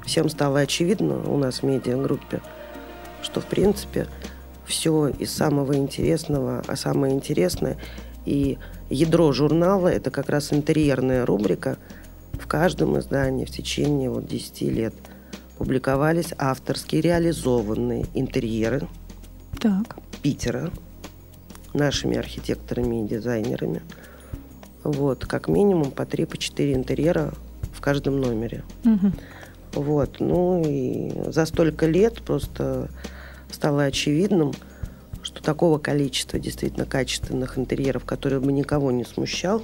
всем стало очевидно у нас в медиагруппе, что в принципе все из самого интересного, а самое интересное и ядро журнала – это как раз интерьерная рубрика. В каждом издании в течение вот 10 лет публиковались авторские реализованные интерьеры Так. Питера нашими архитекторами и дизайнерами. Вот, как минимум по 3 по 4 интерьера в каждом номере. Мгм. Вот, ну и за столько лет просто стало очевидным, такого количества действительно качественных интерьеров, которые бы никого не смущал,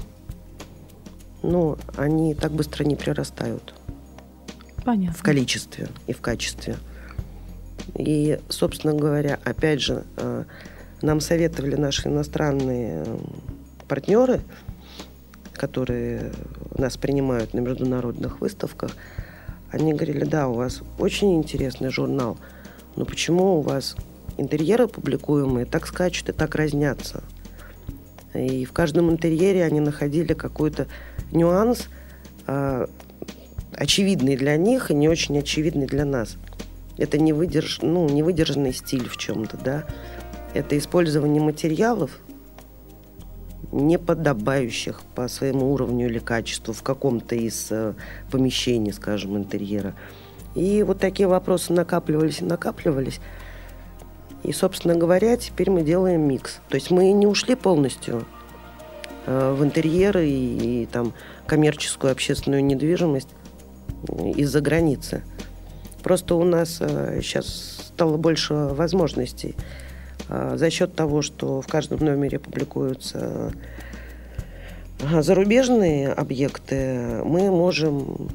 ну, они так быстро не прирастают Понятно. в количестве и в качестве. И, собственно говоря, опять же, э, нам советовали наши иностранные э, партнеры, которые нас принимают на международных выставках, они говорили, да, у вас очень интересный журнал, но почему у вас интерьеры публикуемые так скачут и так разнятся? И в каждом интерьере они находили какой-то нюанс, э, очевидный для них и не очень очевидный для нас. Это не, выдерж... ну, не выдержанный стиль в чем-то, да. Это использование материалов, не подобающих по своему уровню или качеству в каком-то из э, помещений, скажем, интерьера. И вот такие вопросы накапливались и накапливались. И, собственно говоря, теперь мы делаем микс. То есть мы не ушли полностью э, в интерьеры и, и там коммерческую общественную недвижимость из-за границы. Просто у нас э, сейчас стало больше возможностей э, за счет того, что в каждом номере публикуются зарубежные объекты, мы можем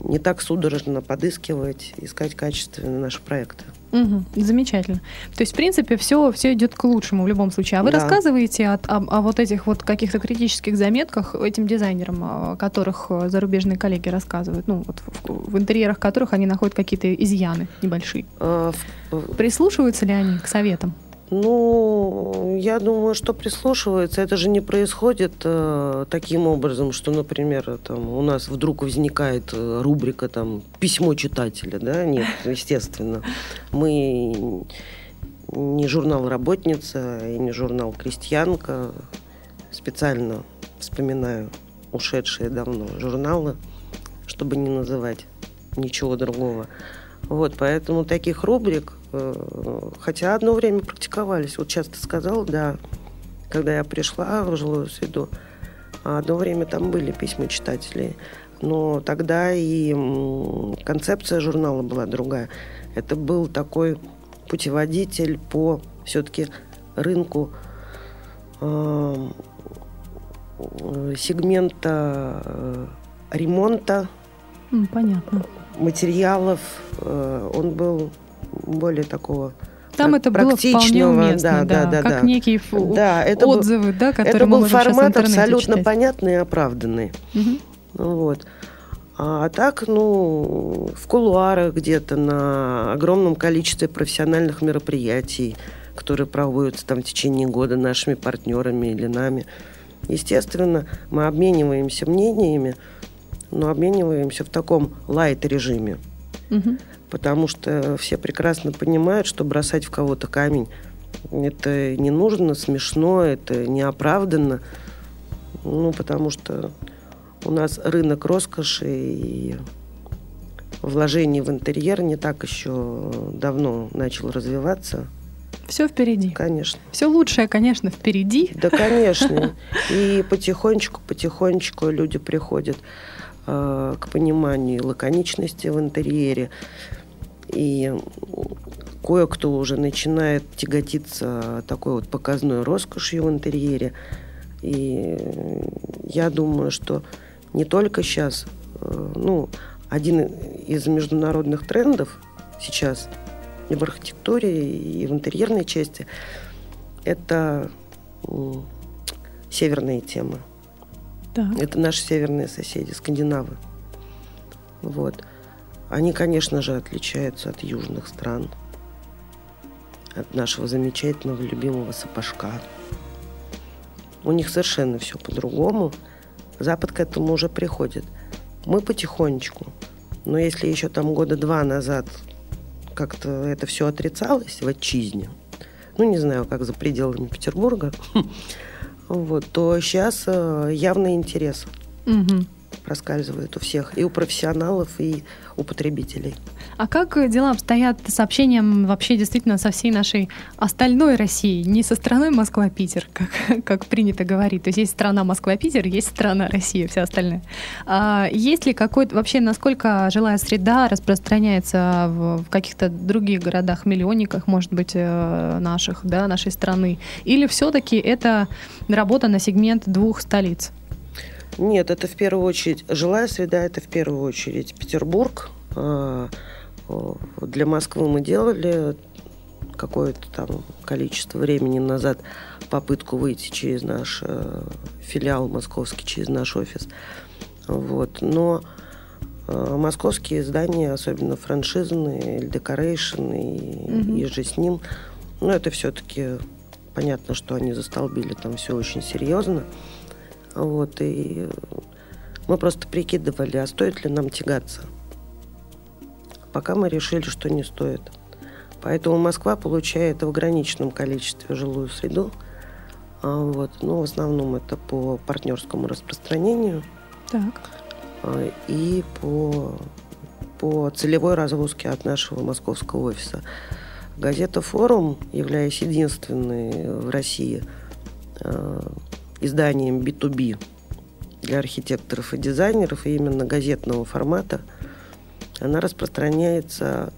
не так судорожно подыскивать, искать качественные наши проекты. Угу, замечательно. То есть, в принципе, все, все идет к лучшему в любом случае. А вы да. рассказываете о, о, о вот этих вот каких-то критических заметках этим дизайнерам, о которых э, зарубежные коллеги рассказывают, ну, вот в, в интерьерах которых они находят какие-то изъяны небольшие. А, в... Прислушиваются ли они к советам? Ну, я думаю, что прислушивается. Это же не происходит э, таким образом, что, например, там, у нас вдруг возникает э, рубрика там «Письмо читателя». Да? Нет, естественно. Мы не журнал «Работница» и не журнал «Крестьянка». Специально вспоминаю ушедшие давно журналы, чтобы не называть ничего другого. Вот, поэтому таких рубрик хотя одно время практиковались. Вот часто сказал, да, когда я пришла в жилую среду, одно время там были письма читателей. Но тогда и концепция журнала была другая. Это был такой путеводитель по все-таки рынку э, сегмента э, ремонта. Понятно. Материалов. Э, он был более такого там это было вполне уместно, да, да, да, как да. некие да, это отзывы, был, да, которые это был мы формат абсолютно читать. понятный и оправданный. Угу. Вот. А так, ну, в кулуарах где-то на огромном количестве профессиональных мероприятий, которые проводятся там в течение года нашими партнерами или нами. Естественно, мы обмениваемся мнениями, но обмениваемся в таком лайт-режиме. Угу потому что все прекрасно понимают, что бросать в кого-то камень это не нужно, смешно, это неоправданно. Ну, потому что у нас рынок роскоши и вложений в интерьер не так еще давно начал развиваться. Все впереди. Конечно. Все лучшее, конечно, впереди. Да, конечно. И потихонечку, потихонечку люди приходят э, к пониманию лаконичности в интерьере, и кое-кто уже начинает тяготиться такой вот показной роскошью в интерьере. И я думаю, что не только сейчас, э, ну, один из международных трендов сейчас и в архитектуре, и в интерьерной части, это северные темы. Так. Это наши северные соседи, скандинавы. Вот. Они, конечно же, отличаются от южных стран, от нашего замечательного любимого сапожка. У них совершенно все по-другому. Запад к этому уже приходит. Мы потихонечку. Но если еще там года два назад как-то это все отрицалось в отчизне, ну, не знаю, как за пределами Петербурга, вот, то сейчас э, явный интерес. Проскальзывает у всех, и у профессионалов, и у потребителей. А как дела обстоят с общением вообще действительно со всей нашей остальной Россией, не со страной Москва-Питер, как, как принято говорить? То есть есть страна Москва-Питер, есть страна Россия, вся остальная. А есть ли какой-то, вообще, насколько жилая среда распространяется в, в каких-то других городах, миллионниках, может быть, э, наших, да, нашей страны? Или все-таки это работа на сегмент двух столиц? Нет, это в первую очередь, жилая среда, это в первую очередь Петербург. А, для Москвы мы делали какое-то там количество времени назад попытку выйти через наш э, филиал московский, через наш офис. Вот. Но э, московские издания, особенно франшизные, декорейшн и, mm-hmm. и же с ним, ну, это все-таки понятно, что они застолбили там все очень серьезно. Вот, и мы просто прикидывали, а стоит ли нам тягаться. Пока мы решили, что не стоит. Поэтому Москва получает в ограниченном количестве жилую среду. А, вот. Но в основном это по партнерскому распространению. Так. А, и по по целевой разгрузке от нашего московского офиса. Газета «Форум», являясь единственной в России э, изданием B2B для архитекторов и дизайнеров, и именно газетного формата, она распространяется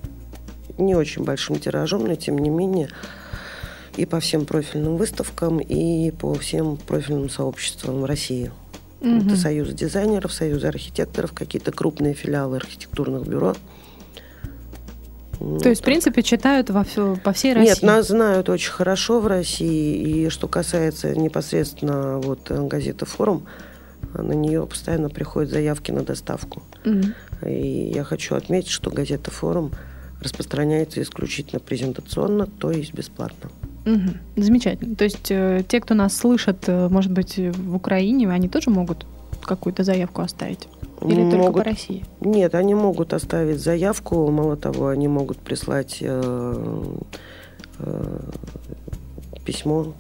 не очень большим тиражом, но тем не менее и по всем профильным выставкам, и по всем профильным сообществам России. Угу. Это союз дизайнеров, союз архитекторов, какие-то крупные филиалы архитектурных бюро. То есть, в принципе, читают во все, по всей России? Нет, нас знают очень хорошо в России. И что касается непосредственно вот газеты «Форум», на нее постоянно приходят заявки на доставку. Угу. И я хочу отметить, что газета «Форум» распространяется исключительно презентационно, то есть бесплатно. Угу. Замечательно. То есть э, те, кто нас слышат, э, может быть, в Украине, они тоже могут какую-то заявку оставить? Или могут... только по России? Нет, они могут оставить заявку. Мало того, они могут прислать э, э, письмо.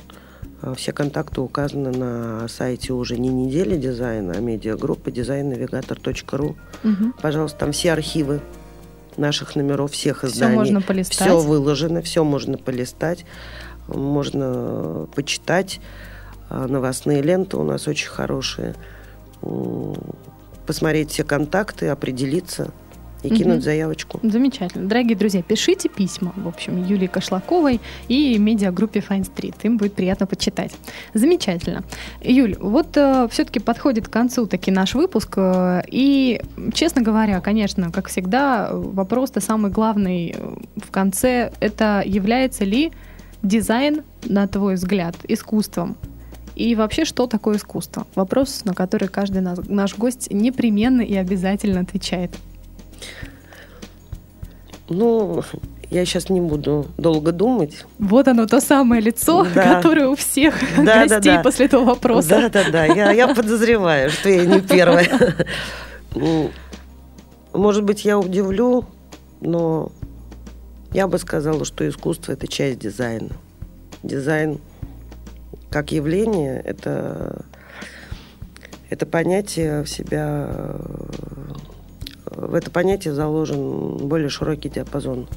А все контакты указаны на сайте уже не недели дизайна, а медиагруппы дизайннавигатор.ру. Угу. Пожалуйста, там все архивы наших номеров всех изданий. Все можно полистать. Все выложено, все можно полистать можно почитать. А, новостные ленты у нас очень хорошие. Посмотреть все контакты, определиться и угу. кинуть заявочку. Замечательно. Дорогие друзья, пишите письма, в общем, Юлии Кошлаковой и медиагруппе Fine Street. Им будет приятно почитать. Замечательно. Юль, вот э, все-таки подходит к концу таки наш выпуск. Э, и, честно говоря, конечно, как всегда, вопрос-то самый главный э, в конце, это является ли дизайн, на твой взгляд, искусством? И вообще, что такое искусство? Вопрос, на который каждый наш, наш гость непременно и обязательно отвечает. Ну, я сейчас не буду долго думать. Вот оно, то самое лицо, да. которое у всех да, гостей да, да. после этого вопроса. Да, да, да. Я, я подозреваю, что я не первая. Может быть, я удивлю, но я бы сказала, что искусство – это часть дизайна. Дизайн как явление – это, это понятие в себя… В это понятие заложен более широкий диапазон.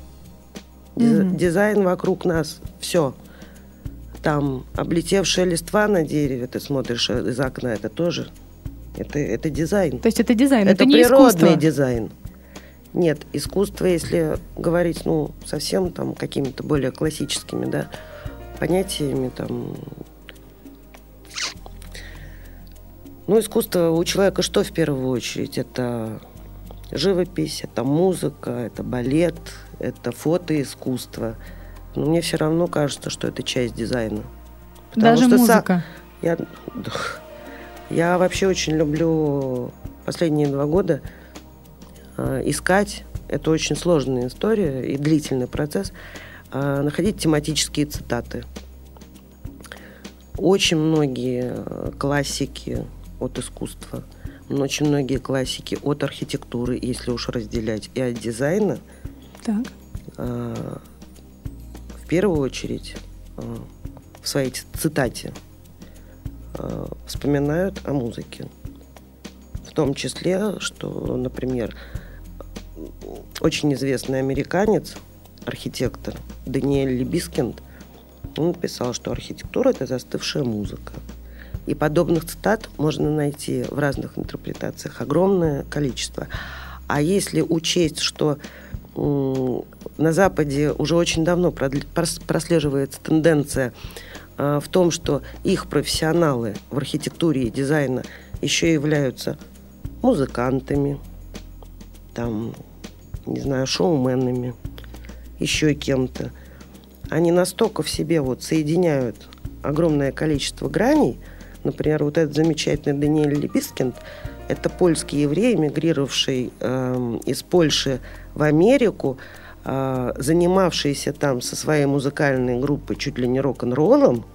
Mm-hmm. Дизайн вокруг нас – все. Там облетевшая листва на дереве, ты смотришь из окна, это тоже это, это дизайн. То есть это дизайн, это, это не природный искусство. дизайн. Нет, искусство, если говорить, ну, совсем там какими-то более классическими, да, понятиями, там, ну, искусство у человека что в первую очередь? Это живопись, это музыка, это балет, это фотоискусство. Но мне все равно кажется, что это часть дизайна. Потому Даже что музыка? Са... Я... я вообще очень люблю последние два года Э, искать, это очень сложная история и длительный процесс, э, находить тематические цитаты. Очень многие э, классики от искусства, очень многие классики от архитектуры, если уж разделять, и от дизайна, так. в первую очередь в своей цитате вспоминают о музыке. В том числе, что, например, очень известный американец, архитектор Даниэль Либискинд, он написал, что архитектура – это застывшая музыка. И подобных цитат можно найти в разных интерпретациях огромное количество. А если учесть, что на Западе уже очень давно прослеживается тенденция э, в том, что их профессионалы в архитектуре и дизайна еще являются музыкантами, там, не знаю, шоуменами, еще кем-то. Они настолько в себе вот соединяют огромное количество граней. Например, вот этот замечательный Даниэль Либескинд, это польский еврей, эмигрировавший э, из Польши в Америку, э, занимавшийся там со своей музыкальной группой чуть ли не рок-н-роллом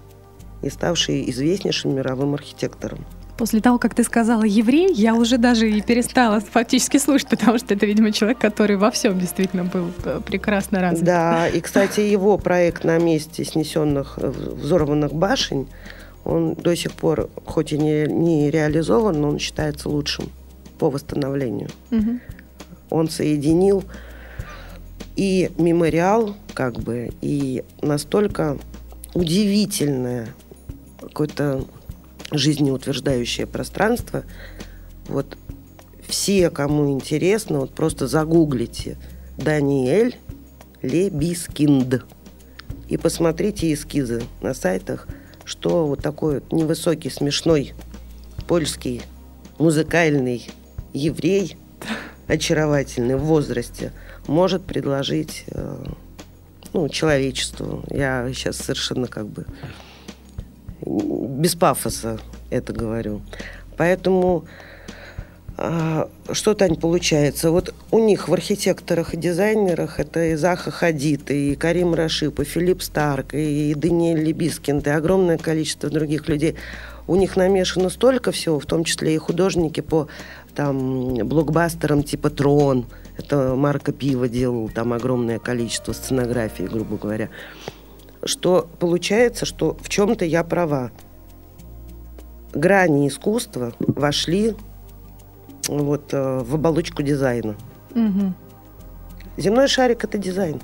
и ставший известнейшим мировым архитектором. После того, как ты сказала еврей, я уже даже и перестала фактически слушать, потому что это, видимо, человек, который во всем действительно был э, прекрасно развит. Да, и, кстати, его проект на месте снесенных, э, взорванных башен, он до сих пор, хоть и не, не реализован, но он считается лучшим по восстановлению. Угу. он соединил и мемориал, как бы, и настолько удивительное какое-то жизнеутверждающее пространство. Вот все, кому интересно, вот просто загуглите Даниэль Лебискинд и посмотрите эскизы на сайтах, что вот такой вот невысокий, смешной польский музыкальный еврей, очаровательный в возрасте, может предложить э, ну, человечеству. Я сейчас совершенно как бы без пафоса это говорю. Поэтому что, Тань, получается? Вот у них в архитекторах и дизайнерах это и Заха Хадид, и Карим Рашид, и Филипп Старк, и Даниэль Либескинд, и огромное количество других людей. У них намешано столько всего, в том числе и художники по там, блокбастерам типа «Трон», это Марко Пиво делал там огромное количество сценографии, грубо говоря, что получается, что в чем-то я права. Грани искусства вошли вот, э, в оболочку дизайна. Угу. Земной шарик – это дизайн.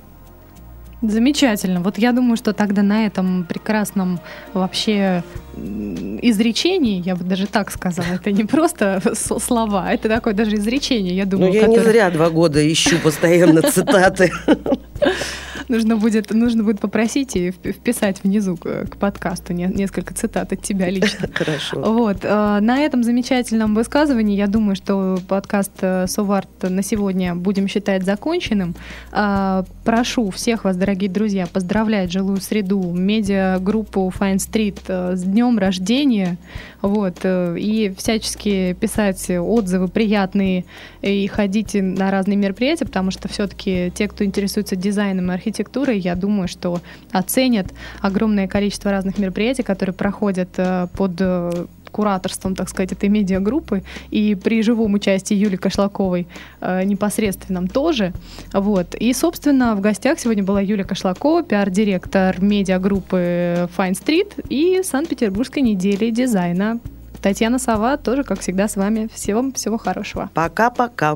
Замечательно. Вот я думаю, что тогда на этом прекрасном вообще изречении, я бы даже так сказала, это не просто слова, это такое даже изречение, я думаю. Ну, я которое... не зря два года ищу постоянно цитаты. нужно будет, нужно будет попросить и вписать внизу к, подкасту не, несколько цитат от тебя лично. Хорошо. Вот. Э, на этом замечательном высказывании я думаю, что подкаст э, Соварт на сегодня будем считать законченным. Э, прошу всех вас, дорогие друзья, поздравлять жилую среду, медиагруппу Fine Street с днем рождения. Вот. И всячески писать отзывы приятные и ходите на разные мероприятия, потому что все-таки те, кто интересуется дизайном и архитектурой, архитектурой, я думаю, что оценят огромное количество разных мероприятий, которые проходят э, под э, кураторством, так сказать, этой медиагруппы, и при живом участии Юлии Кошлаковой э, непосредственном тоже. Вот. И, собственно, в гостях сегодня была Юлия Кошлакова, пиар-директор медиагруппы Fine Street и Санкт-Петербургской недели дизайна. Татьяна Сова тоже, как всегда, с вами. Всего, всего хорошего. Пока-пока.